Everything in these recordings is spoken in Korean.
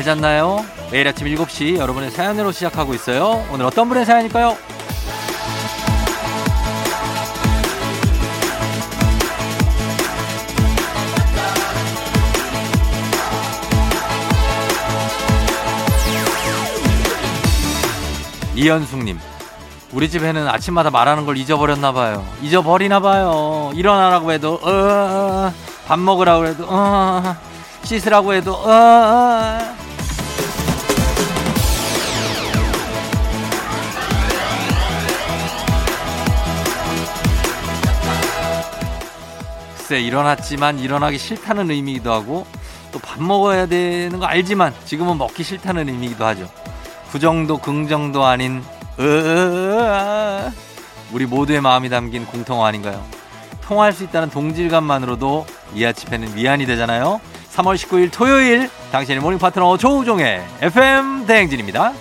잘 잤나요? 매일 아침 7시 여러분의 사연으로 시작하고 있어요. 오늘 어떤 분의 사연일까요? 이현숙님, 우리 집에는 아침마다 말하는 걸 잊어버렸나 봐요. 잊어버리나 봐요. 일어나라고 해도 어. 밥 먹으라고 해도 어, 씻으라고 해도 어. 글쎄 일어났지만 일어나기 싫다는 의미이기도 하고 또 밥 먹어야 되는 거 알지만 지금은 먹기 싫다는 의미이기도 하죠. 부정도 긍정도 아닌 으 우리 모두의 마음이 담긴 공통어 아닌가요? 통할 수 있다는 동질감만으로도 이 아침에는 위안이 되잖아요. 3월 19일 토요일 당신의 모닝 파트너 조우종의 FM 대행진입니다.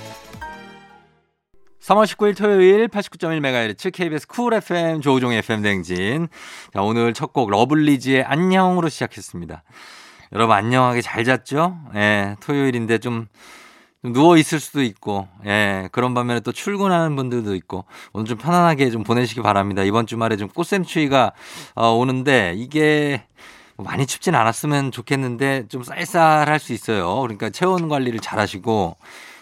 3월 19일 토요일 89.1MHz KBS 쿨 FM 조우종의 FM 대행진. 자, 오늘 첫 곡 러블리즈의 안녕으로 시작했습니다. 여러분 안녕하게 잘 잤죠? 예, 토요일인데 좀 누워 있을 수도 있고, 예, 그런 반면에 또 출근하는 분들도 있고, 오늘 좀 편안하게 좀 보내시기 바랍니다. 이번 주말에 좀 꽃샘추위가 어, 오는데, 이게 뭐 많이 춥진 않았으면 좋겠는데, 좀 쌀쌀할 수 있어요. 그러니까 체온 관리를 잘 하시고,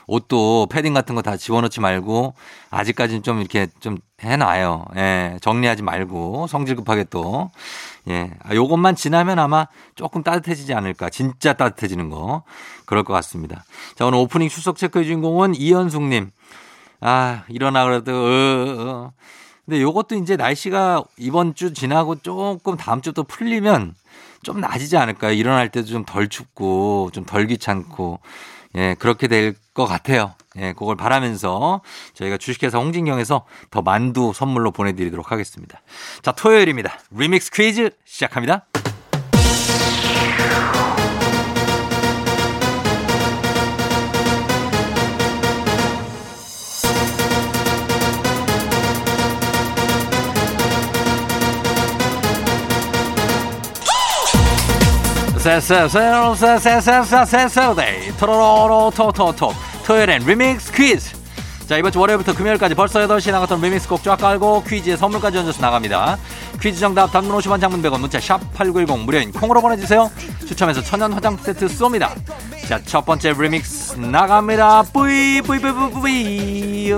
옷도 패딩 같은 거 다 집어넣지 말고, 아직까지는 좀 이렇게 좀 해놔요. 예, 정리하지 말고, 성질 급하게 또. 예, 아, 요것만 지나면 아마 조금 따뜻해지지 않을까. 진짜 따뜻해지는 거. 그럴 것 같습니다. 자, 오늘 오프닝 출석 체크의 주인공은 이현숙님. 아, 일어나 그래도, 어, 어. 근데 요것도 이제 날씨가 이번 주 지나고 조금 다음 주또 풀리면 좀 나아지지 않을까요? 일어날 때도 좀 덜 춥고, 좀 덜 귀찮고. 예, 그렇게 될 것 같아요. 예, 그걸 바라면서 저희가 주식회사 홍진경에서 더 만두 선물로 보내드리도록 하겠습니다. 자, 토요일입니다. 리믹스 퀴즈 시작합니다. 세세세세세세세세세데이 토로로로 토토토 토요일엔 리믹스 퀴즈 자 이번 주 월요일부터 금요일까지 벌써 8시에 나갔던 리믹스 곡 쫙 깔고 퀴즈에 선물까지 얹어서 나갑니다 퀴즈 정답 단문 50원 장문 100원 문자 샵 8910 무료인 콩으로 보내주세요 추첨해서 천연 화장품 세트 쏩니다 자 첫 번째 리믹스 나갑니다 뿌이 뿌이 뿌이 뿌이 뿌이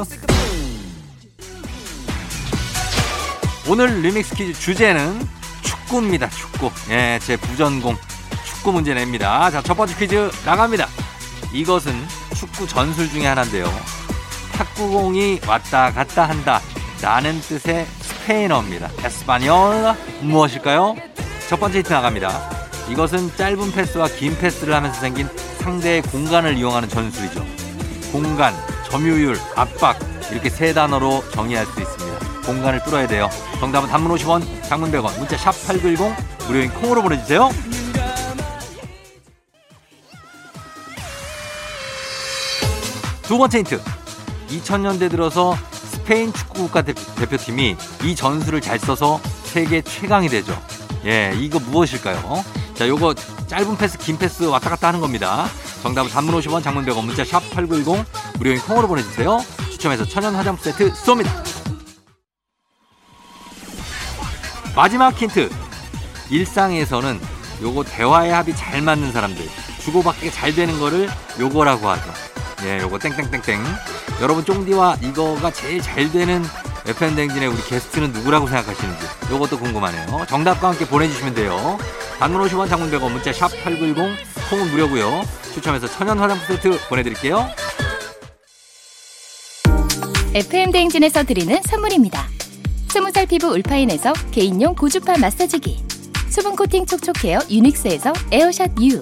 오늘 리믹스 퀴즈 주제는 축구입니다 축구 예 제 부전공 축구 문제 냅니다. 자, 첫 번째 퀴즈 나갑니다. 이것은 축구 전술 중에 하나인데요. 탁구공이 왔다 갔다 한다. 라는 뜻의 스페인어입니다. español 무엇일까요? 첫 번째 힌트 나갑니다. 이것은 짧은 패스와 긴 패스를 하면서 생긴 상대의 공간을 이용하는 전술이죠. 공간, 점유율, 압박 이렇게 세 단어로 정의할 수 있습니다. 공간을 뚫어야 돼요. 정답은 단문 50원, 장문 100원, 문자 샵 8910 무료인 콩으로 보내주세요. 두 번째 힌트. 2000년대 들어서 스페인 축구 국가 대표팀이 이 전술을 잘 써서 세계 최강이 되죠. 예, 이거 무엇일까요? 자, 요거 짧은 패스, 긴 패스 왔다 갔다 하는 겁니다. 정답은 단문 50원, 장문 100원, 문자 샵 8910, 무료인 콩으로 보내주세요. 추첨해서 천연 화장품 세트 쏩니다. 마지막 힌트. 일상에서는 요거 대화의 합이 잘 맞는 사람들, 주고받기가 잘 되는 거를 요거라고 하죠. 예, 요거 땡땡땡땡. 여러분 쫑디와 이거가 제일 잘 되는 FM 댕진의 우리 게스트는 누구라고 생각하시는지 요것도 궁금하네요. 정답과 함께 보내주시면 돼요. 단문 50원 장문 100원 문자 샵 8910 콩은 무료고요. 추첨해서 천연 화장품 세트 보내드릴게요. FM 대행진에서 드리는 선물입니다. 스무살 피부 울파인에서 개인용 고주파 마사지기 수분 코팅 촉촉 헤어 유닉스에서 에어샷 U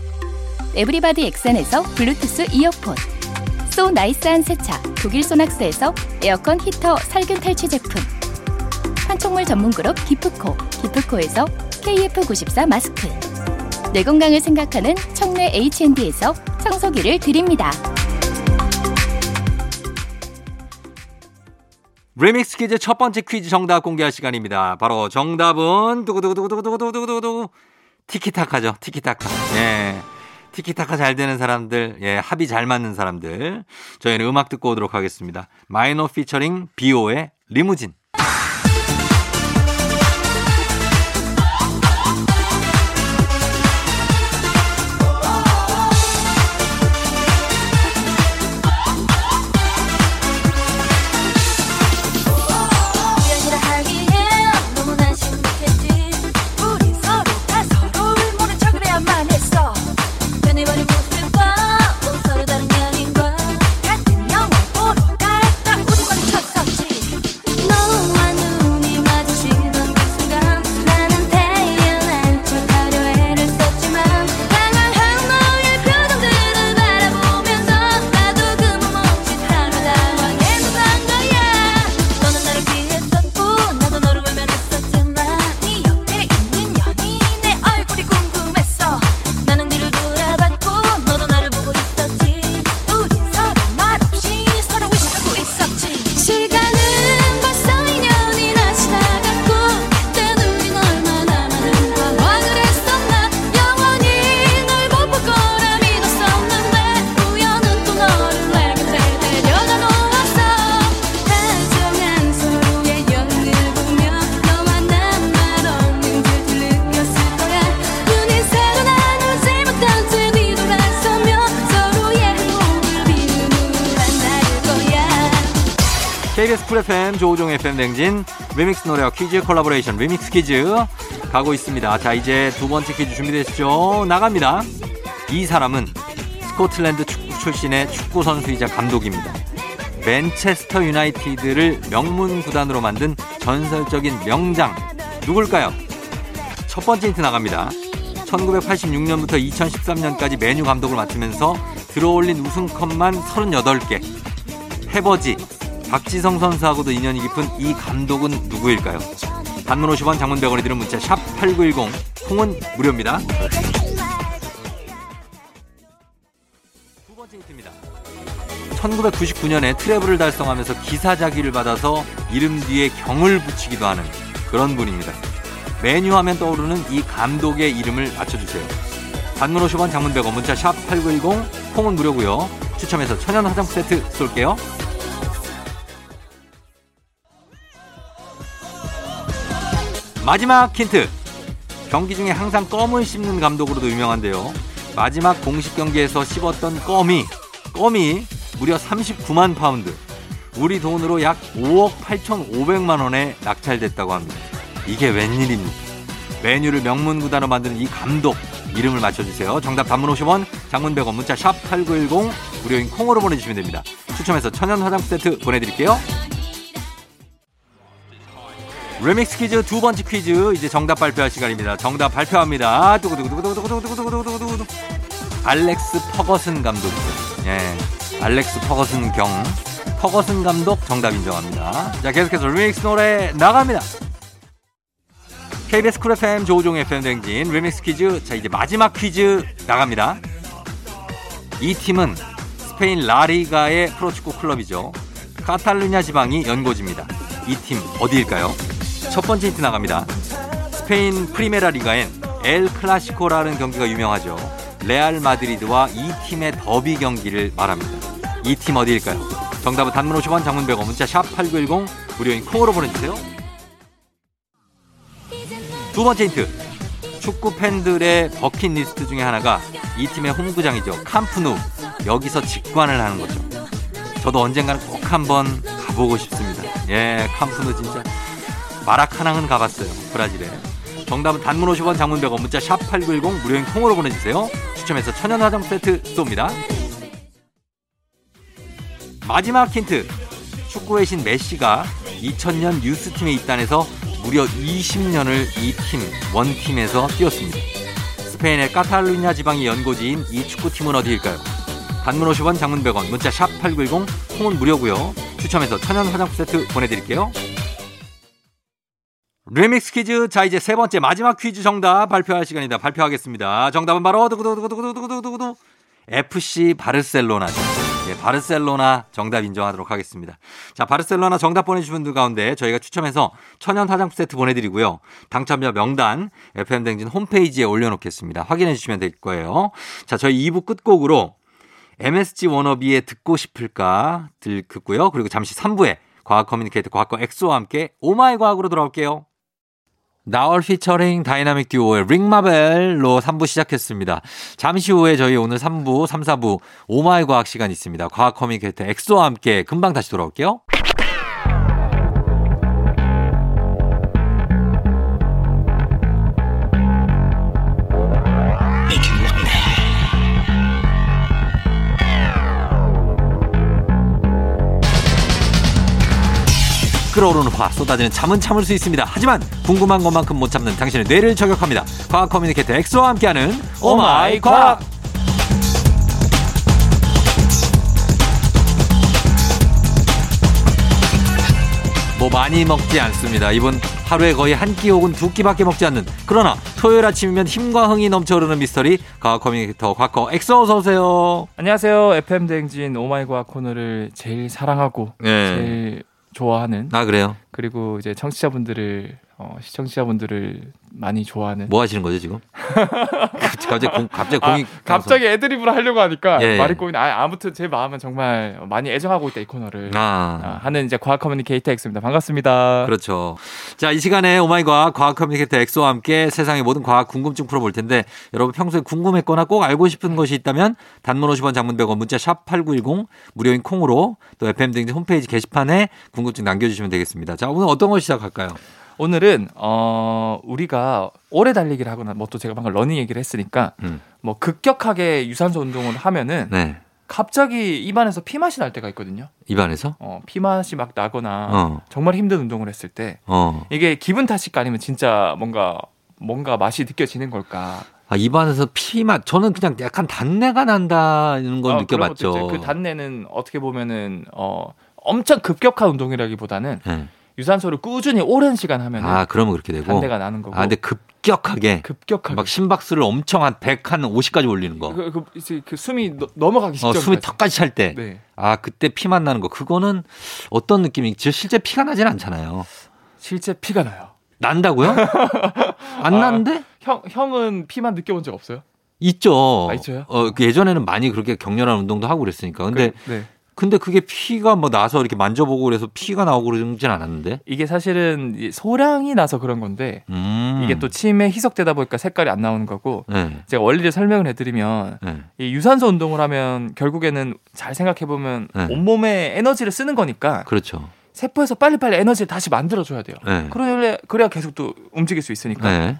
에브리바디 엑센에서 블루투스 이어폰 so nice한 세차 독일 소낙스에서 에어컨 히터 살균 탈취 제품 판촉물 전문 그룹 기프코 기프코에서 KF94 마스크 내 건강을 생각하는 청내 H&D에서 청소기를 드립니다. 리믹스 퀴즈 첫 번째 퀴즈 정답 공개할 시간입니다. 바로 정답은 두구두구두구두구두구두구두구 티키타카죠. 티키타카. 예. 티키타카 잘 되는 사람들, 예, 합이 잘 맞는 사람들. 저희는 음악 듣고 오도록 하겠습니다. 마이너 피처링 비오의 리무진. FM 댕진 리믹스 노래와 퀴즈 콜라보레이션 리믹스 퀴즈 가고 있습니다. 자 이제 두 번째 퀴즈 준비됐죠? 나갑니다. 이 사람은 스코틀랜드 축구 출신의 축구 선수이자 감독입니다. 맨체스터 유나이티드를 명문 구단으로 만든 전설적인 명장 누굴까요? 첫 번째 힌트 나갑니다. 1986년부터 2013년까지 맨유 감독을 맡으면서 들어올린 우승컵만 38개. 해버지 박지성 선수하고도 인연이 깊은 이 감독은 누구일까요? 단문 50원 장문 100원이 드는 문자 샵 8910 콩은 무료입니다. 두 번째 힌트입니다. 1999년에 트래블을 달성하면서 기사자기를 받아서 이름 뒤에 경을 붙이기도 하는 그런 분입니다. 메뉴 하면 떠오르는 이 감독의 이름을 맞춰주세요. 단문 50원 장문 100원 문자 샵 8910 콩은 무료고요. 추첨해서 천연 화장품 세트 쏠게요. 마지막 힌트. 경기 중에 항상 껌을 씹는 감독으로도 유명한데요. 마지막 공식 경기에서 씹었던 껌이 껌이 무려 39만 파운드. 우리 돈으로 약 5억 8,500만 원에 낙찰됐다고 합니다. 이게 웬일입니까? 맨유를 명문 구단으로 만드는 이 감독 이름을 맞춰주세요. 정답 단문 50원, 장문 100원, 문자 샵 8910 무료인 콩으로 보내주시면 됩니다. 추첨해서 천연 화장품 세트 보내드릴게요. 리믹스 퀴즈 두 번째 퀴즈 이제 정답 발표할 시간입니다. 정답 발표합니다. 두구두구두구두구두구두구두구두구두구 알렉스 퍼거슨 감독이죠. 예, 알렉스 퍼거슨 경 퍼거슨 감독 정답 인정합니다. 자 계속해서 리믹스 노래 나갑니다. KBS 쿨 FM 조우종 FM 댕진 리믹스 퀴즈 자 이제 마지막 퀴즈 나갑니다. 이 팀은 스페인 라리가의 프로축구 클럽이죠. 카탈루냐 지방이 연고지입니다. 이 팀 어디일까요? 첫 번째 힌트 나갑니다. 스페인 프리메라 리가엔 엘 클라시코라는 경기가 유명하죠. 레알 마드리드와 이 팀의 더비 경기를 말합니다. 이 팀 어디일까요? 정답은 단문 50원 장문 100원 문자 샵 8910 무료인 콩으로 보내주세요. 두 번째 힌트. 축구 팬들의 버킷리스트 중에 하나가 이 팀의 홈구장이죠. 캄프누. 여기서 직관을 하는 거죠. 저도 언젠가는 꼭 한번 가보고 싶습니다. 예, 캄프누 진짜. 마라카낭은 가봤어요. 브라질에. 정답은 단문 50원 장문 100원 문자 샵 8910 무료인 콩으로 보내주세요. 추첨해서 천연 화장 세트 쏩니다. 마지막 힌트. 축구의 신 메시가 2000년 유스팀에 입단해서 무려 20년을 이 팀, 원팀에서 뛰었습니다. 스페인의 카탈루냐 지방이 연고지인 이 축구팀은 어디일까요? 단문 50원, 장문 100원, 문자 샵 8910, 콩은 무료고요. 추첨해서 천연 화장품 세트 보내드릴게요. 리믹스 퀴즈. 자, 이제 세 번째 마지막 퀴즈 정답 발표할 시간입니다. 발표하겠습니다. 정답은 바로 두구두구두구두구두구두구 FC 바르셀로나죠. 예, 바르셀로나 정답 인정하도록 하겠습니다. 자, 바르셀로나 정답 보내주신 분들 가운데 저희가 추첨해서 천연 화장품 세트 보내드리고요. 당첨자 명단 FM대행진 홈페이지에 올려놓겠습니다. 확인해 주시면 될 거예요. 자, 저희 2부 끝곡으로 MSG 워너비의 듣고 싶을까 듣고요. 그리고 잠시 3부에 과학 커뮤니케이터 과커 엑소와 함께 Oh My 과학으로 돌아올게요. 나얼 피처링 다이나믹 듀오의 Ring My Bell로 3부 시작하겠습니다. 잠시 후에 저희 오늘 3부, 3, 4부 Oh My 과학 시간 있습니다. 과학 커뮤니케이터 엑소와 함께 금방 다시 돌아올게요. 끓어오르는 화 쏟아지는 잠은 참을 수 있습니다. 하지만 궁금한 것만큼 못 참는 당신의 뇌를 저격합니다. 과학 커뮤니케이터 엑소와 함께하는 Oh My 과학. 뭐 많이 먹지 않습니다. 이분 하루에 거의 한 끼 혹은 두 끼밖에 먹지 않는 그러나 토요일 아침이면 힘과 흥이 넘쳐흐르는 미스터리 과학 커뮤니케이터 과커 엑소 어서 오세요. 안녕하세요. FM 대행진 Oh My 과학 코너를 제일 사랑하고 네. 제일 좋아하는 아 그래요? 그리고 이제 청취자분들을 어, 시청자분들을 많이 좋아하는 뭐 하시는 거죠 지금? 갑자기 공, 갑자기 아, 공이 갑자기 애드립을 하려고 하니까 예, 예. 말이 꼬이네. 아, 아무튼 제 마음은 정말 많이 애정하고 있다 이 코너를 아. 아, 하는 이제 과학 커뮤니케이터 엑소입니다. 반갑습니다. 그렇죠. 자, 이 시간에 Oh My 과학 과학 커뮤니케이터 엑소와 함께 세상의 모든 과학 궁금증 풀어볼 텐데 여러분 평소에 궁금했거나 꼭 알고 싶은 것이 있다면 단문 50원 장문 100원 문자 샵 8910 무료인 콩으로 또 FM대행진 홈페이지 게시판에 궁금증 남겨주시면 되겠습니다. 자, 오늘 어떤 거 시작할까요? 오늘은 어 우리가 오래 달리기를 하거나 뭐 또 제가 방금 러닝 얘기를 했으니까 음. 뭐 급격하게 유산소 운동을 하면은 네. 갑자기 입안에서 피맛이 날 때가 있거든요. 입안에서? 어, 피맛이 막 나거나 어. 정말 힘든 운동을 했을 때 어. 이게 기분 탓일까 아니면 진짜 뭔가 뭔가 맛이 느껴지는 걸까? 아, 입안에서 피맛. 저는 그냥 약간 단내가 난다는 걸 어, 그런 느껴봤죠. 그 단내는 어떻게 보면은 어 엄청 급격한 운동이라기보다는 네. 유산소를 꾸준히 오랜 시간 하면 아, 그러면 그렇게 되고. 단내가 나는 거고 아, 근데 급격하게 급격하게 막 심박수를 엄청 한 100, 한 50까지 올리는 거. 그, 그, 이제 그 숨이 너- 넘어가기 어, 직전 숨이 턱까지 찰 때. 네. 아, 그때 피만 나는 거. 그거는 어떤 느낌이, 지 실제 피가 나진 않잖아요. 실제 피가 나요. 난다고요? 안 아. 나는데? 형 형은 피만 느껴본 적 없어요? 있죠. 아, 있어요? 어, 그 예전에는 많이 그렇게 격렬한 운동도 하고 그랬으니까. 근데, 그, 네. 근데 그게 피가 뭐 나서 이렇게 만져보고 그래서 피가 나오고 그러진 않았는데. 이게 사실은 이 소량이 나서 그런 건데 음. 이게 또 침에 희석되다 보니까 색깔이 안 나오는 거고 네. 제가 원리를 설명을 해드리면 네. 이 유산소 운동을 하면 결국에는 잘 생각해 보면 네. 온몸에 에너지를 쓰는 거니까 그렇죠. 세포에서 빨리빨리 에너지를 다시 만들어줘야 돼요. 네. 그래야 그래야 계속 또 움직일 수 있으니까. 네.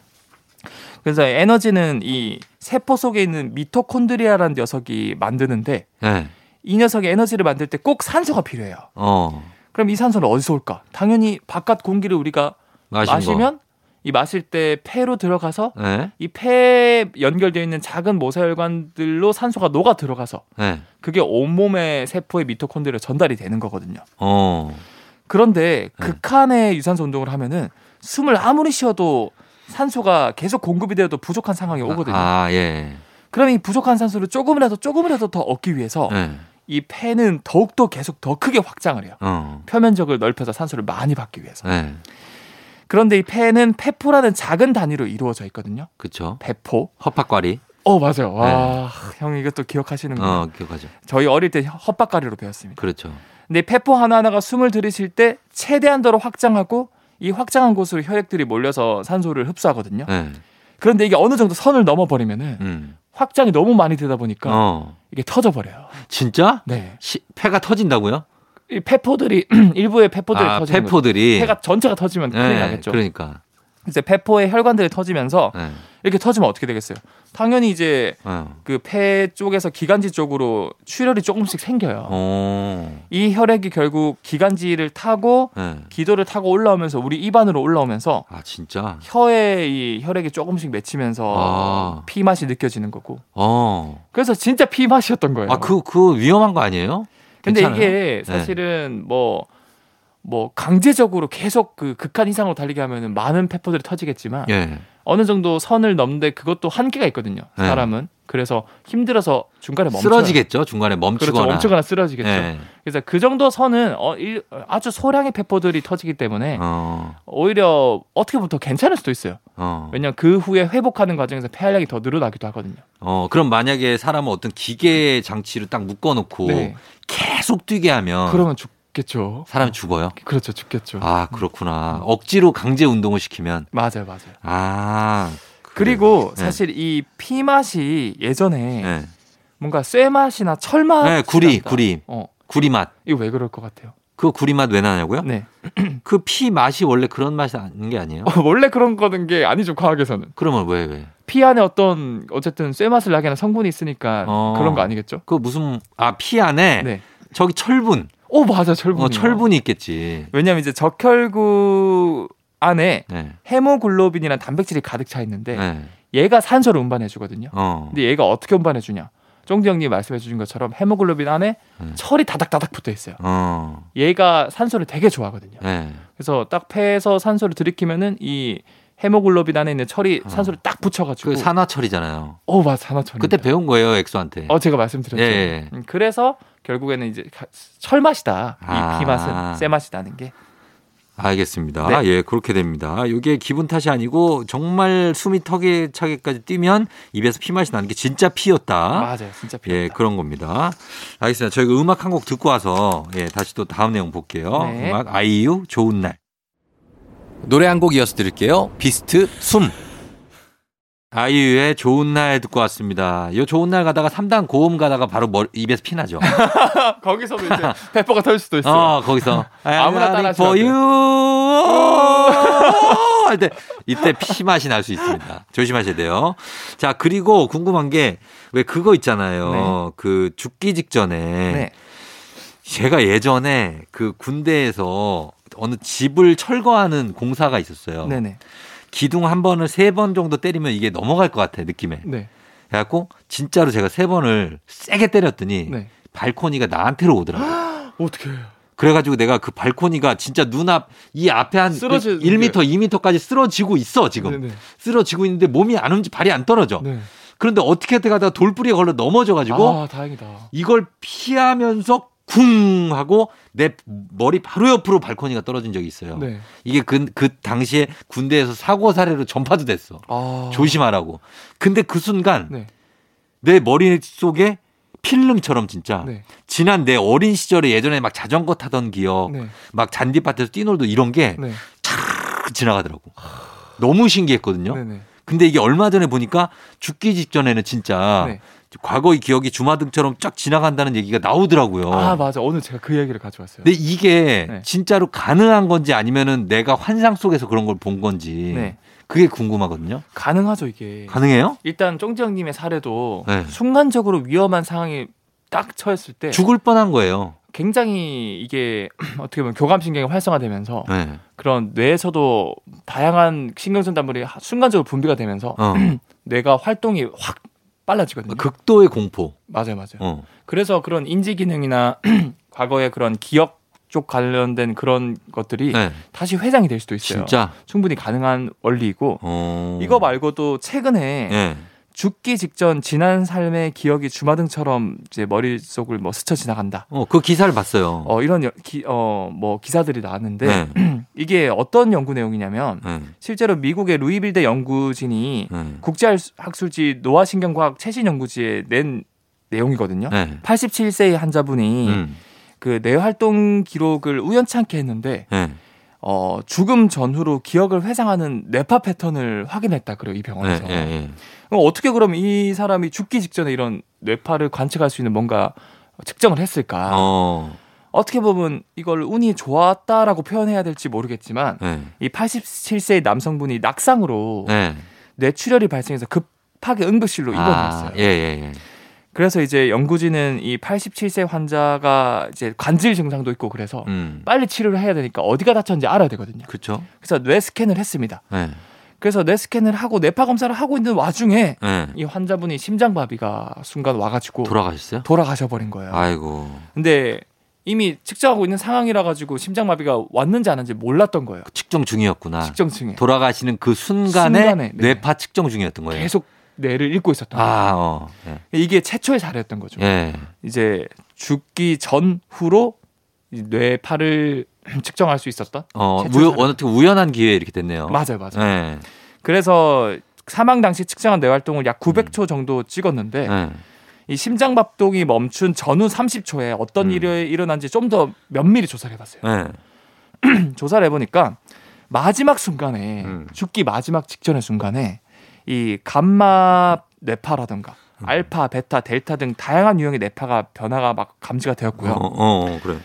그래서 에너지는 이 세포 속에 있는 미토콘드리아라는 녀석이 만드는데 네. 이 녀석이 에너지를 만들 때 꼭 산소가 필요해요. 어. 그럼 이 산소는 어디서 올까? 당연히 바깥 공기를 우리가 마시면 이 마실 때 폐로 들어가서 거. 네. 이 폐에 연결되어 있는 작은 모세혈관들로 산소가 녹아 들어가서 네. 그게 온몸의 세포의 미토콘드리아 전달이 되는 거거든요. 어. 그런데 네. 극한의 유산소 운동을 하면은 숨을 아무리 쉬어도 산소가 계속 공급이 되어도 부족한 상황이 오거든요. 아, 예. 그럼 이 부족한 산소를 조금이라도 조금이라도 더 얻기 위해서 네. 이 폐는 더욱더 계속 더 크게 확장을 해요. 어. 표면적을 넓혀서 산소를 많이 받기 위해서. 네. 그런데 이 폐는 폐포라는 작은 단위로 이루어져 있거든요. 그쵸. 폐포. 헛박과리. 어 맞아요. 와, 형 이것도 기억하시는구나. 네. 어, 기억하죠. 저희 어릴 때 헛박가리로 배웠습니다. 그렇죠. 근데 폐포 하나 하나가 숨을 들이쉴 때 최대한도로 확장하고 이 확장한 곳으로 혈액들이 몰려서 산소를 흡수하거든요. 네. 그런데 이게 어느 정도 선을 넘어버리면은 음. 확장이 너무 많이 되다 보니까 어. 이게 터져버려요. 진짜? 네. 시, 폐가 터진다고요? 이 폐포들이 일부의 폐포들이 아, 터지는. 폐포들이. 폐가 전체가 터지면 큰일 네, 나겠죠. 그러니까. 이제 폐포의 혈관들이 터지면서 네. 이렇게 터지면 어떻게 되겠어요? 당연히 이제 어. 그폐 쪽에서 기관지 쪽으로 출혈이 조금씩 생겨요. 어. 이 혈액이 결국 기관지를 타고 네. 기도를 타고 올라오면서 우리 입안으로 올라오면서 아, 진짜? 혀에 이 혈액이 조금씩 맺히면서 아. 피 맛이 느껴지는 거고. 어. 그래서 진짜 피 맛이었던 거예요. 아, 그, 그 위험한 거 아니에요? 근데 괜찮아요? 이게 사실은 뭐, 뭐 강제적으로 계속 그 극한 이상으로 달리게 하면은 많은 페퍼들이 터지겠지만 예. 어느 정도 선을 넘는데 그것도 한계가 있거든요. 네. 사람은. 그래서 힘들어서 중간에 멈춰 쓰러지겠죠? 중간에 멈추거나. 그렇죠. 멈추거나 쓰러지겠죠. 예. 그래서 그 정도 선은 어, 일- 아주 소량의 페퍼들이 터지기 때문에 어. 오히려 어떻게 보면 더 괜찮을 수도 있어요. 어. 왜냐하면 그 후에 회복하는 과정에서 폐활량이 더 늘어나기도 하거든요. 어, 그럼 만약에 사람은 어떤 기계 장치를 딱 묶어놓고 네. 계속 뛰게 하면 그러면 죽 겠죠. 사람이 죽어요? 그렇죠. 죽겠죠. 아, 그렇구나. 억지로 강제 운동을 시키면. 맞아요. 맞아요. 아. 그리고 네. 사실 이 피 맛이 예전에 네. 뭔가 쇠 맛이나 철 맛. 네, 구리, 구리. 어, 구리 맛. 이거 왜 그럴 것 같아요? 그 구리 맛 왜 나냐고요? 네. 그 피 맛이 원래 그런 맛이 아닌 게 아니에요? 어, 원래 그런 거는 게 아니죠. 과학에서는. 그러면 왜, 왜? 피 안에 어떤 어쨌든 쇠 맛을 나게 하는 성분이 있으니까 어. 그런 거 아니겠죠? 그 무슨, 아, 피 안에 네. 저기 철분. 오 맞아 철분. 어, 철분이 있겠지. 왜냐면 이제 적혈구 안에 네. 헤모글로빈이라는 단백질이 가득 차 있는데 네. 얘가 산소를 운반해 주거든요. 어. 근데 얘가 어떻게 운반해 주냐? 쫑디 형님 말씀해 주신 것처럼 헤모글로빈 안에 음. 철이 다닥다닥 붙어 있어요. 어. 얘가 산소를 되게 좋아하거든요. 네. 그래서 딱 폐에서 산소를 들이키면은 이 헤모글로빈 안에 있는 철이 어. 산소를 딱 붙여가지고 그 산화철이잖아요. 어 맞아 산화철 그때 배운 거예요, 엑소한테. 어 제가 말씀드렸죠. 예, 예. 음, 그래서 결국에는 이제 가- 철 맛이다. 아. 이 피 맛은 쇠 맛이 나는 게. 알겠습니다. 네. 예, 그렇게 됩니다. 이게 기분 탓이 아니고 정말 숨이 턱에 차게까지 뛰면 입에서 피 맛이 나는 게 진짜 피였다. 맞아요, 진짜 피. 예, 그런 겁니다. 알겠습니다. 저희가 음악 한 곡 듣고 와서 예, 다시 또 다음 내용 볼게요. 네. 음악 아이유 좋은 날. 노래 한 곡 이어서 드릴게요. 비스트 숨. 아이유의 좋은 날 듣고 왔습니다. 요 좋은 날 가다가 3단 고음 가다가 바로 머리, 입에서 피 나죠. 거기서도 이제 페퍼가 털 수도 있어요. 어, 거기서 아무나 따라 for you. 할 때 이때 피 맛이 날 수 있습니다. 조심하셔야 돼요. 자, 그리고 궁금한 게 왜 그거 있잖아요. 그 죽기 직전에 네. 제가 예전에 그 군대에서 어느 집을 철거하는 공사가 있었어요. 네네. 기둥 한 번을 세 번 정도 때리면 이게 넘어갈 것 같아 느낌에. 네. 그래갖고 진짜로 제가 세 번을 세게 때렸더니 네. 발코니가 나한테로 오더라고요. 어떻게? 그래가지고 내가 그 발코니가 진짜 눈앞 이 앞에 한 쓰러지는 1m, 2m까지 쓰러지고 있어 지금 네네. 쓰러지고 있는데 몸이 안 움직 발이 안 떨어져. 네. 그런데 어떻게 하다가 돌뿌리에 걸려 넘어져가지고 아 다행이다. 이걸 피하면서 쿵 하고 내 머리 바로 옆으로 발코니가 떨어진 적이 있어요. 네. 이게 그, 그 당시에 군대에서 사고 사례로 전파도 됐어. 아. 조심하라고. 근데 그 순간 네. 내 머릿속에 필름처럼 진짜 네. 지난 내 어린 시절에 예전에 막 자전거 타던 기억, 네. 막 잔디밭에서 뛰놀도 이런 게 네. 탁 지나가더라고. 너무 신기했거든요. 근데 이게 얼마 전에 보니까 죽기 직전에는 진짜 네. 과거의 기억이 주마등처럼 쫙 지나간다는 얘기가 나오더라고요. 아 맞아. 오늘 제가 그 얘기를 가져왔어요. 근데 이게 네. 진짜로 가능한 건지 아니면은 내가 환상 속에서 그런 걸 본 건지 네. 그게 궁금하거든요. 가능하죠 이게. 가능해요? 일단 쫑지 형님의 사례도 네. 순간적으로 위험한 상황에 딱 처했을 때 죽을 뻔한 거예요. 굉장히 이게 어떻게 보면 교감신경이 활성화되면서 네. 그런 뇌에서도 다양한 신경전 단물이 하- 순간적으로 분비가 되면서 어. 뇌가 활동이 확 빨라지거든요. 극도의 공포. 맞아요, 맞아요. 어. 그래서 그런 인지 기능이나 과거의 그런 기억 쪽 관련된 그런 것들이 네. 다시 회장이 될 수도 있어요. 진짜. 충분히 가능한 원리이고 어. 이거 말고도 최근에 예. 죽기 직전 지난 삶의 기억이 주마등처럼 이제 머릿속을 뭐 스쳐 지나간다. 어, 그 기사를 봤어요. 어 이런 여- 기, 어 뭐 기사들이 나왔는데 네. 이게 어떤 연구 내용이냐면 네. 실제로 미국의 루이빌대 연구진이 네. 국제학술지 노화 신경과학 최신 연구지에 낸 내용이거든요. 네. 87세의 환자분이 음. 그 뇌활동 기록을 우연찮게 했는데 네. 어 죽음 전후로 기억을 회상하는 뇌파 패턴을 확인했다 그래요 이 네. 병원에서. 그럼 어떻게 그럼 이 사람이 죽기 직전에 이런 뇌파를 관측할 수 있는 뭔가 측정을 했을까? 어. 어떻게 보면 이걸 운이 좋았다라고 표현해야 될지 모르겠지만 네. 이 87세의 남성분이 낙상으로 네. 뇌출혈이 발생해서 급하게 응급실로 입원했어요. 아, 예, 예, 예. 그래서 이제 연구진은 이 87세 환자가 이제 관절 증상도 있고 그래서 음. 빨리 치료를 해야 되니까 어디가 다쳤는지 알아야 되거든요. 그렇죠. 그래서 뇌 스캔을 했습니다. 네. 그래서 뇌 스캔을 하고 뇌파 검사를 하고 있는 와중에 네. 이 환자분이 심장마비가 순간 와가지고 돌아가셨어요? 돌아가셔 버린 거예요. 아이고. 근데 이미 측정하고 있는 상황이라 가지고 심장마비가 왔는지 안 왔는지 몰랐던 거예요. 측정 중이었구나. 측정층에 돌아가시는 그 순간에, 순간에, 네. 뇌파 측정 중이었던 거예요. 계속 뇌를 읽고 있었던 거예요. 아, 어. 예. 이게 최초의 사례였던 거죠. 예. 이제 죽기 전후로 이 뇌파를 측정할 수 있었던 어, 최초 우, 사례. 어떻게 우연한 기회에 이렇게 됐네요. 맞아요, 맞아요. 예. 그래서 사망 당시 측정한 뇌 활동을 약 900초 정도 찍었는데 예. 이 심장 박동이 멈춘 전후 30초에 어떤 음. 일이 일어난지 좀 더 면밀히 조사를 해봤어요. 예. 조사를 해보니까 마지막 순간에 음. 죽기 마지막 직전의 순간에 이 감마 뇌파라든가 음. 알파, 베타, 델타 등 다양한 유형의 뇌파가 변화가 막 감지가 되었고요. 어, 어, 어, 그래.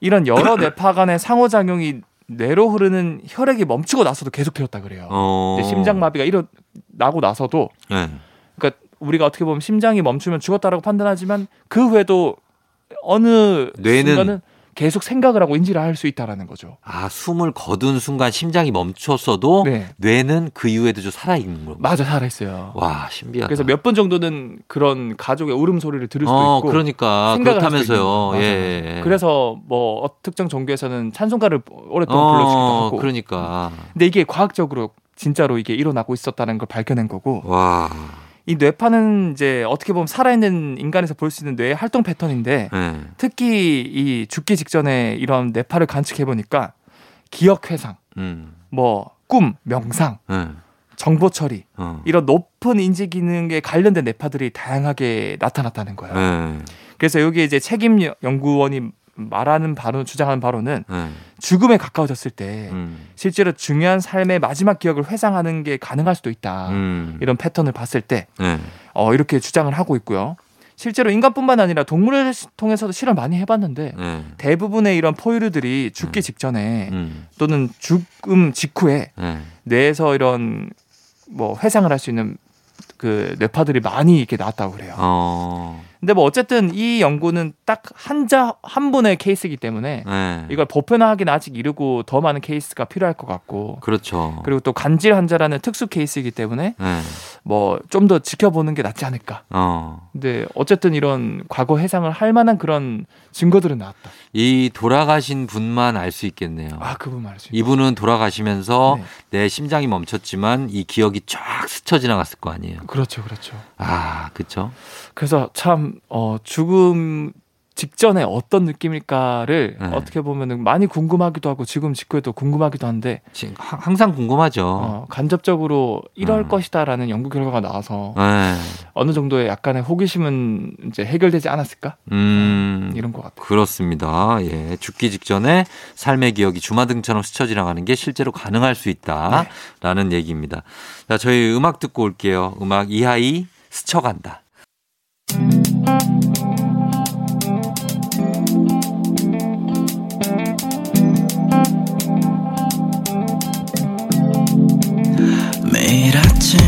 이런 여러 뇌파 간의 상호작용이 뇌로 흐르는 혈액이 멈추고 나서도 계속 되었다 그래요. 어. 이제 심장 마비가 일어나고 나서도 예. 그러니까 우리가 어떻게 보면 심장이 멈추면 죽었다라고 판단하지만 그 후에도 어느 뇌는- 순간은 계속 생각을 하고 인지를 할 수 있다라는 거죠. 아, 숨을 거둔 순간 심장이 멈췄어도 네. 뇌는 그 이후에도 좀 살아 있는 거고. 맞아 살아 있어요. 와, 신비하다. 그래서 몇분 정도는 그런 가족의 울음 소리를 들을 수도 어, 있고 그러니까 그렇다면서요. 있는 예. 거예요. 예. 그래서 뭐 어, 특정 종교에서는 찬송가를 오랫동안 어, 불러주기도 하고 그러니까. 근데 이게 과학적으로 진짜로 이게 일어나고 있었다는 걸 밝혀낸 거고 와. 이 뇌파는 이제 어떻게 보면 살아있는 인간에서 볼 수 있는 뇌의 활동 패턴인데 예. 특히 이 죽기 직전에 이런 뇌파를 관측해 보니까 기억 회상, 음. 뭐 꿈, 명상, 예. 정보 처리 어. 이런 높은 인지 기능에 관련된 뇌파들이 다양하게 나타났다는 거예요. 예. 그래서 여기 이제 책임 연구원이 말하는 바로 주장하는 바로는 예. 죽음에 가까워졌을 때 음. 실제로 중요한 삶의 마지막 기억을 회상하는 게 가능할 수도 있다. 음. 이런 패턴을 봤을 때 예. 어, 이렇게 주장을 하고 있고요. 실제로 인간뿐만 아니라 동물을 통해서도 실험 많이 해봤는데 예. 대부분의 이런 포유류들이 죽기 음. 직전에 음. 또는 죽음 직후에 예. 뇌에서 이런 뭐 회상을 할 수 있는 그 뇌파들이 많이 이렇게 나왔다고 그래요. 어. 근데 뭐 어쨌든 이 연구는 딱 한자 한 분의 케이스이기 때문에 예. 이걸 보편화하기는 아직 이르고 더 많은 케이스가 필요할 것 같고 그렇죠. 그리고 또 간질 환자라는 특수 케이스이기 때문에 예. 뭐좀 더 지켜보는 게 낫지 않을까. 어. 근데 어쨌든 이런 과거 해상을 할 만한 그런 증거들은 나왔다. 이 돌아가신 분만 알 수 있겠네요. 아 그분 말이죠. 네. 이분은 돌아가시면서 내 심장이 멈췄지만 이 기억이 쫙 스쳐 지나갔을 거 아니에요. 그렇죠, 그렇죠. 아, 그쵸? 그래서 참 어, 죽음 직전에 어떤 느낌일까를 네. 어떻게 보면은 많이 궁금하기도 하고 지금 직후에도 궁금하기도 한데 지금 하- 항상 궁금하죠. 어, 간접적으로 이럴 음. 것이다라는 연구 결과가 나와서 네. 어느 정도의 약간의 호기심은 이제 해결되지 않았을까 음. 이런 것 같아요. 그렇습니다. 예. 죽기 직전에 삶의 기억이 주마등처럼 스쳐 지나가는 게 실제로 가능할 수 있다라는 얘기입니다. 자, 저희 음악 듣고 올게요. 음악 이하이 스쳐간다. 매일 아침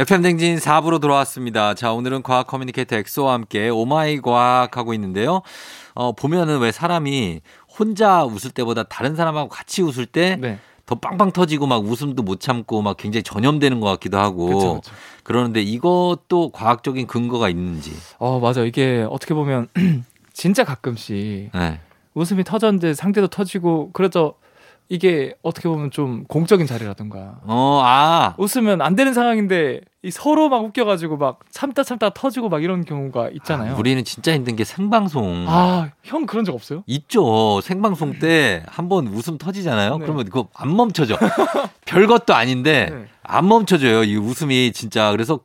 FM 대행진 4부로 돌아왔습니다. 자, 오늘은 과학 커뮤니케이터 엑소와 함께 Oh My 과학 하고 있는데요. 어, 보면은 왜 사람이 혼자 웃을 때보다 다른 사람하고 같이 웃을 때 더 네. 빵빵 터지고 막 웃음도 못 참고 막 굉장히 전염되는 것 같기도 하고 그렇죠. 그렇죠. 그러는데 이것도 과학적인 근거가 있는지. 어, 맞아. 이게 어떻게 보면 진짜 가끔씩 네. 웃음이 터졌는데 상대도 터지고 그래서 이게 어떻게 보면 좀 공적인 자리라든가 어, 아. 웃으면 안 되는 상황인데 이 서로 막 웃겨가지고 막 참다 참다 터지고 막 이런 경우가 있잖아요. 아, 우리는 진짜 힘든 게 생방송. 아, 형 그런 적 없어요? 있죠. 생방송 때 한번 웃음 터지잖아요. 네. 그러면 그거 안 멈춰져. 별것도 아닌데 네. 안 멈춰져요. 이 웃음이 진짜. 그래서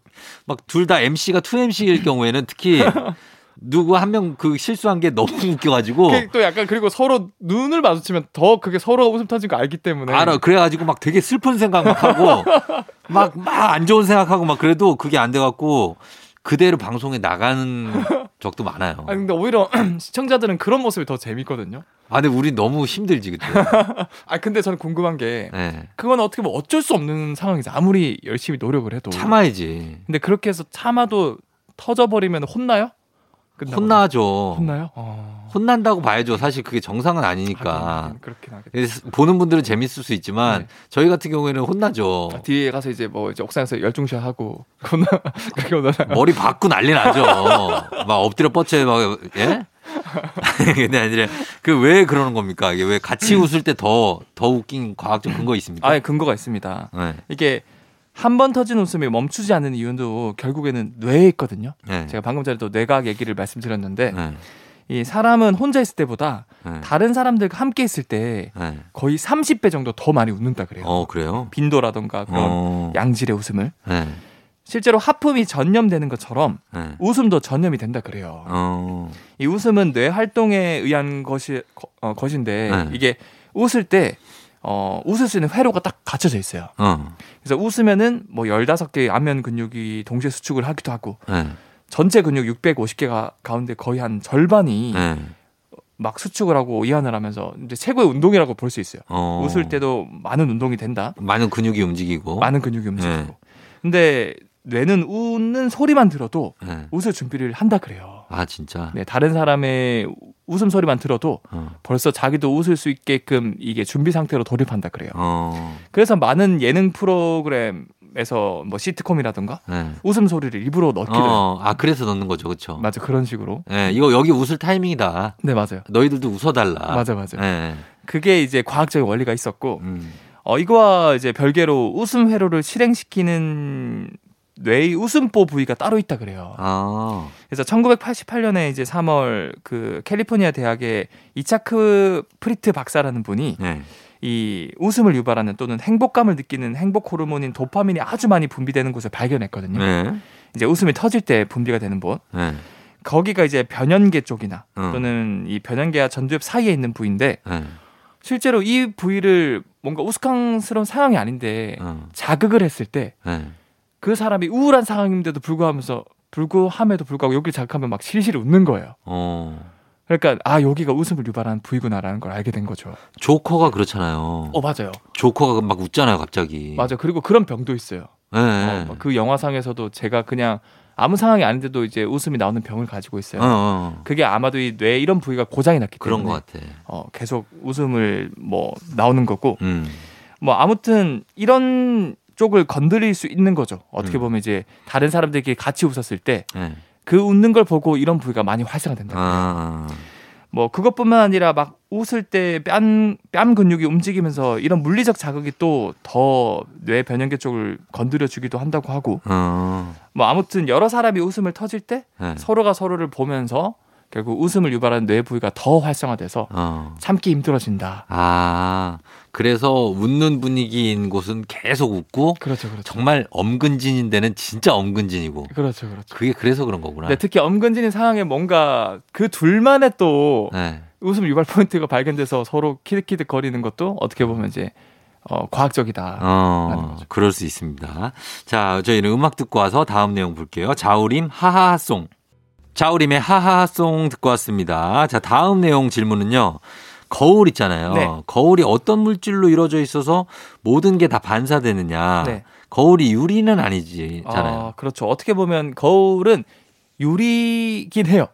막 둘 다 MC가 2MC일 경우에는 특히 누구 한 명 그 실수한 게 너무 웃겨가지고 그게 또 약간 그리고 서로 눈을 마주치면 더 그게 서로가 웃음 터진 거 알기 때문에 알아. 그래가지고 막 되게 슬픈 생각 막 하고 막 막 안 좋은 생각하고 막 그래도 그게 안 돼갖고 그대로 방송에 나가는 적도 많아요. 아 근데 오히려 시청자들은 그런 모습이 더 재밌거든요. 아, 근데 우리 너무 힘들지 그때. 아 근데 저는 궁금한 게 네. 그건 어떻게 보면 어쩔 수 없는 상황이죠. 아무리 열심히 노력을 해도. 참아야지. 근데 그렇게 해서 참아도 터져버리면 혼나요? 혼나죠. 혼나요? 어. 혼난다고 봐야죠. 사실 그게 정상은 아니니까. 하긴 그렇긴 하겠다. 그래서 보는 분들은 재밌을 수 있지만 네. 저희 같은 경우에는 혼나죠. 아, 뒤에 가서 이제 뭐 이제 옥상에서 열중샷 하고 혼나 그게 혼나요. 머리 받고 난리 나죠. 막 엎드려 뻗쳐 막 예? 근데 아니라 그 왜 그러는 겁니까? 이게 왜 같이 웃을 때 더더 웃긴 과학적 근거 있습니까? 아예 근거가 있습니다. 네. 이게 한 번 터진 웃음이 멈추지 않는 이유도 결국에는 뇌에 있거든요. 네. 제가 방금 전에 또 뇌과학 얘기를 말씀드렸는데 네. 이 사람은 혼자 있을 때보다 네. 다른 사람들과 함께 있을 때 네. 거의 30배 정도 더 많이 웃는다 그래요. 어 그래요? 빈도라던가 그런 어. 양질의 웃음을 네. 실제로 하품이 전염되는 것처럼 네. 웃음도 전염이 된다 그래요. 어. 이 웃음은 뇌 활동에 의한 것이 거- 어, 것인데 네. 이게 웃을 때 어, 웃을 수 있는 회로가 딱 갖춰져 있어요. 어. 그래서 웃으면은 뭐 15개의 안면 근육이 동시에 수축을 하기도 하고 네. 전체 근육 650개가 가운데 거의 한 절반이 네. 막 수축을 하고 이완을 하면서 이제 최고의 운동이라고 볼 수 있어요. 어. 웃을 때도 많은 운동이 된다. 많은 근육이 움직이고. 많은 근육이 움직이고. 네. 근데 뇌는 웃는 소리만 들어도 네. 웃을 준비를 한다 그래요. 아 진짜. 네, 다른 사람의 웃음 소리만 들어도 어. 벌써 자기도 웃을 수 있게끔 이게 준비 상태로 돌입한다 그래요. 어. 그래서 많은 예능 프로그램에서 뭐 시트콤이라든가 네. 웃음 소리를 일부러 넣기도 해요. 어. 아 그래서 넣는 거죠, 그렇죠? 맞아 그런 식으로. 네, 이거 여기 웃을 타이밍이다. 네 맞아요. 너희들도 웃어 달라. 맞아 맞아. 네. 그게 이제 과학적인 원리가 있었고 음. 어 이거와 이제 별개로 웃음 회로를 실행시키는 뇌의 웃음보 부위가 따로 있다 그래요. 아. 그래서 1988년에 이제 3월 그 캘리포니아 대학의 이차크 프리드 박사라는 분이 네. 이 웃음을 유발하는 또는 행복감을 느끼는 행복 호르몬인 도파민이 아주 많이 분비되는 곳을 발견했거든요. 네. 이제 웃음이 터질 때 분비가 되는 곳. 네. 거기가 이제 변연계 쪽이나 음. 또는 이 변연계와 전두엽 사이에 있는 부위인데 네. 실제로 이 부위를 뭔가 우스꽝스러운 상황이 아닌데 어. 자극을 했을 때 그 네. 사람이 우울한 상황인데도 불구하면서 불구함에도 불구하고 여기를 자극하면 막 실실 웃는 거예요. 어. 그러니까 아 여기가 웃음을 유발하는 부위구나라는 걸 알게 된 거죠. 조커가 그렇잖아요. 어 맞아요. 조커가 막 웃잖아요, 갑자기. 맞아. 그리고 그런 병도 있어요. 네. 어, 막그 영화상에서도 제가 그냥 아무 상황이 아닌데도 이제 웃음이 나오는 병을 가지고 있어요. 어, 어. 그게 아마도 이 뇌 이런 부위가 고장이 났기 그런 때문에 것 같아. 어, 계속 웃음을 뭐 나오는 거고 음. 뭐 아무튼 이런 쪽을 건드릴 수 있는 거죠. 어떻게 음. 보면 이제 다른 사람들끼리 같이 웃었을 때그 네. 웃는 걸 보고 이런 부위가 많이 활성화 된다. 아. 뭐 그것뿐만 아니라 막 웃을 때 뺨 뺨 근육이 움직이면서 이런 물리적 자극이 또 더 뇌 변연계 쪽을 건드려 주기도 한다고 하고 어. 뭐 아무튼 여러 사람이 웃음을 터질 때 네. 서로가 서로를 보면서 결국 웃음을 유발하는 뇌 부위가 더 활성화돼서 어. 참기 힘들어진다. 아. 그래서 웃는 분위기인 곳은 계속 웃고 그렇죠, 그렇죠. 정말 엄근진인 데는 진짜 엄근진이고. 그렇죠, 그렇죠. 그게 그래서 그런 거구나. 네, 특히 엄근진인 상황에 뭔가 그 둘만의 또 네. 웃음 유발 포인트가 발견돼서 서로 키득키득 거리는 것도 어떻게 보면 이제 어, 과학적이다. 어, 거죠. 그럴 수 있습니다. 자, 저희는 음악 듣고 와서 다음 내용 볼게요. 자우림 하하하쏭. 자우림의 하하하쏭 듣고 왔습니다. 자, 다음 내용 질문은요. 거울 있잖아요. 네. 거울이 어떤 물질로 이루어져 있어서 모든 게 다 반사되느냐. 네. 거울이 유리는 아니지잖아요. 아, 그렇죠. 어떻게 보면 거울은 유리긴 해요.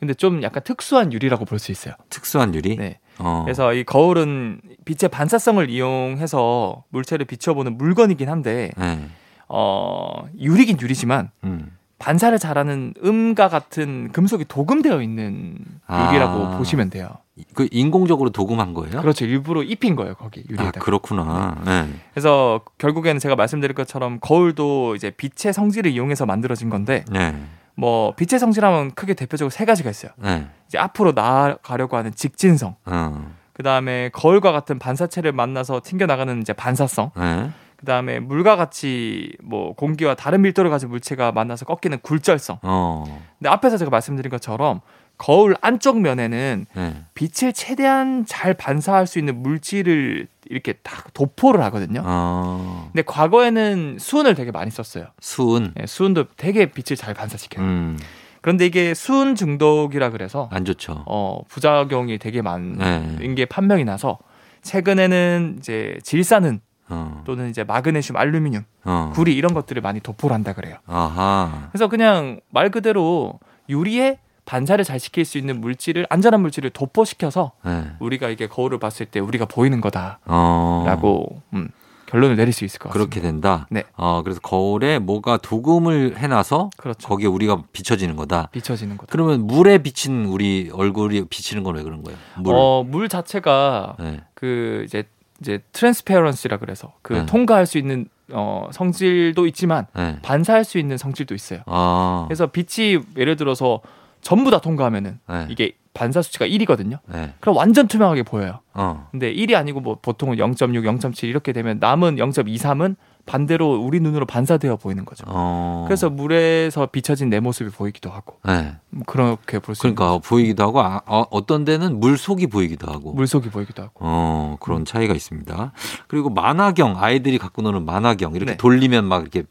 근데 좀 약간 특수한 유리라고 볼 수 있어요. 특수한 유리. 네. 어. 그래서 이 거울은 빛의 반사성을 이용해서 물체를 비춰보는 물건이긴 한데 네. 어, 유리긴 유리지만 음. 반사를 잘하는 음과 같은 금속이 도금되어 있는 유리라고 아. 보시면 돼요. 그 인공적으로 도금한 거예요? 그렇죠. 일부러 입힌 거예요, 거기 아, 유리에다가. 그렇구나. 네. 그래서 결국에는 제가 말씀드린 것처럼 거울도 이제 빛의 성질을 이용해서 만들어진 건데 네. 뭐 빛의 성질하면 크게 대표적으로 세 가지가 있어요. 네. 이제 앞으로 나아가려고 하는 직진성, 어. 그 다음에 거울과 같은 반사체를 만나서 튕겨 나가는 이제 반사성, 네. 그 다음에 물과 같이 뭐 공기와 다른 밀도를 가진 물체가 만나서 꺾이는 굴절성. 어. 근데 앞에서 제가 말씀드린 것처럼 거울 안쪽 면에는 네. 빛을 최대한 잘 반사할 수 있는 물질을 이렇게 다 도포를 하거든요. 어. 근데 과거에는 수은을 되게 많이 썼어요. 수은. 예, 수은도 되게 빛을 잘 반사시켜요. 음. 그런데 이게 수은 중독이라 그래서 안 좋죠. 어, 부작용이 되게 많은 네. 게 판명이 나서 최근에는 이제 질산은 어. 또는 이제 마그네슘, 알루미늄, 어. 구리 이런 것들을 많이 도포를 한다 그래요. 아하. 그래서 그냥 말 그대로 유리에 반사를 잘 시킬 수 있는 물질을 안전한 물질을 도포시켜서 네. 우리가 이게 거울을 봤을 때 우리가 보이는 거다라고 어. 음, 결론을 내릴 수 있을 것 같습니다. 그렇게 된다. 네. 어, 그래서 거울에 뭐가 도금을 해놔서 그렇죠. 거기에 우리가 비춰지는 거다. 비춰지는 거다. 그러면 물에 비친 우리 얼굴이 비치는 건 왜 그런 거예요? 물. 어, 물 자체가 네. 그 이제 이제 트랜스페런시라 그래서 그 네. 통과할 수 있는 어, 성질도 있지만 네. 반사할 수 있는 성질도 있어요. 아. 그래서 빛이 예를 들어서 전부 다 통과하면은 네. 이게 반사 수치가 1이거든요. 네. 그럼 완전 투명하게 보여요. 어. 근데 1이 아니고 뭐 보통은 0.6, 0.7 이렇게 되면 남은 0.23은 반대로 우리 눈으로 반사되어 보이는 거죠. 어. 그래서 물에서 비춰진 내 모습이 보이기도 하고 네. 뭐 그렇게 볼수 있는 그러니까 보이기도 하고 아, 어, 어떤 데는 물 속이 보이기도 하고. 물 속이 보이기도 하고 어, 그런 차이가 있습니다. 그리고 만화경, 아이들이 갖고 노는 만화경, 이렇게 네. 돌리면 막 이렇게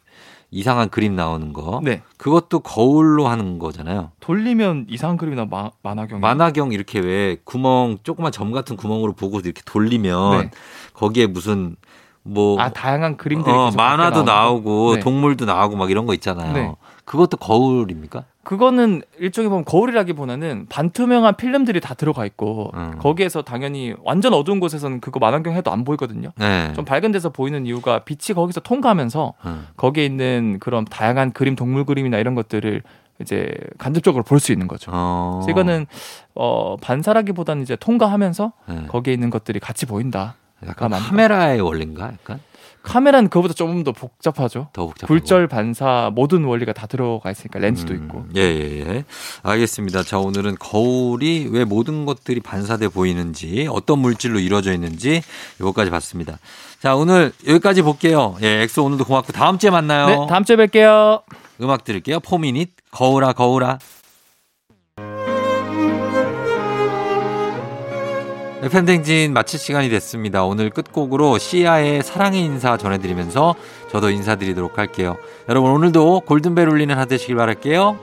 이상한 그림 나오는 거. 네 그것도 거울로 하는 거잖아요. 돌리면 이상한 그림이나 마, 만화경이 만화경 이렇게 왜 구멍, 조그만 점 같은 구멍으로 보고 이렇게 돌리면 네. 거기에 무슨 뭐 아 다양한 그림들이 어, 만화도. 나오고 네. 동물도 나오고 막 이런 거 있잖아요. 네. 그것도 거울입니까? 그거는 일종의 보면 거울이라기보다는 반투명한 필름들이 다 들어가 있고 음. 거기에서 당연히 완전 어두운 곳에서는 그거 만화경 해도 안 보이거든요. 네. 좀 밝은 데서 보이는 이유가 빛이 거기서 통과하면서 음. 거기에 있는 그런 다양한 그림, 동물 그림이나 이런 것들을 이제 간접적으로 볼 수 있는 거죠. 어. 그래서 이거는 어 반사라기보다는 이제 통과하면서 네. 거기에 있는 것들이 같이 보인다. 약간 맞는 카메라의 원리인가? 약간 카메라는 그거보다 조금 더 복잡하죠. 더 복잡하고. 굴절 반사 모든 원리가 다 들어가 있으니까 렌즈도 음, 있고. 예, 예, 예. 알겠습니다. 자, 오늘은 거울이 왜 모든 것들이 반사돼 보이는지, 어떤 물질로 이루어져 있는지, 요거까지 봤습니다. 자, 오늘 여기까지 볼게요. 예, 엑소 오늘도 고맙고, 다음 주에 만나요. 네, 다음 주에 뵐게요. 음악 들을게요. 포미닛, 거울아, 거울아. 팬댕진 마칠 시간이 됐습니다. 오늘 끝곡으로 시아의 사랑의 인사 전해드리면서 저도 인사드리도록 할게요. 여러분 오늘도 골든벨 울리는 하루 되시길 바랄게요.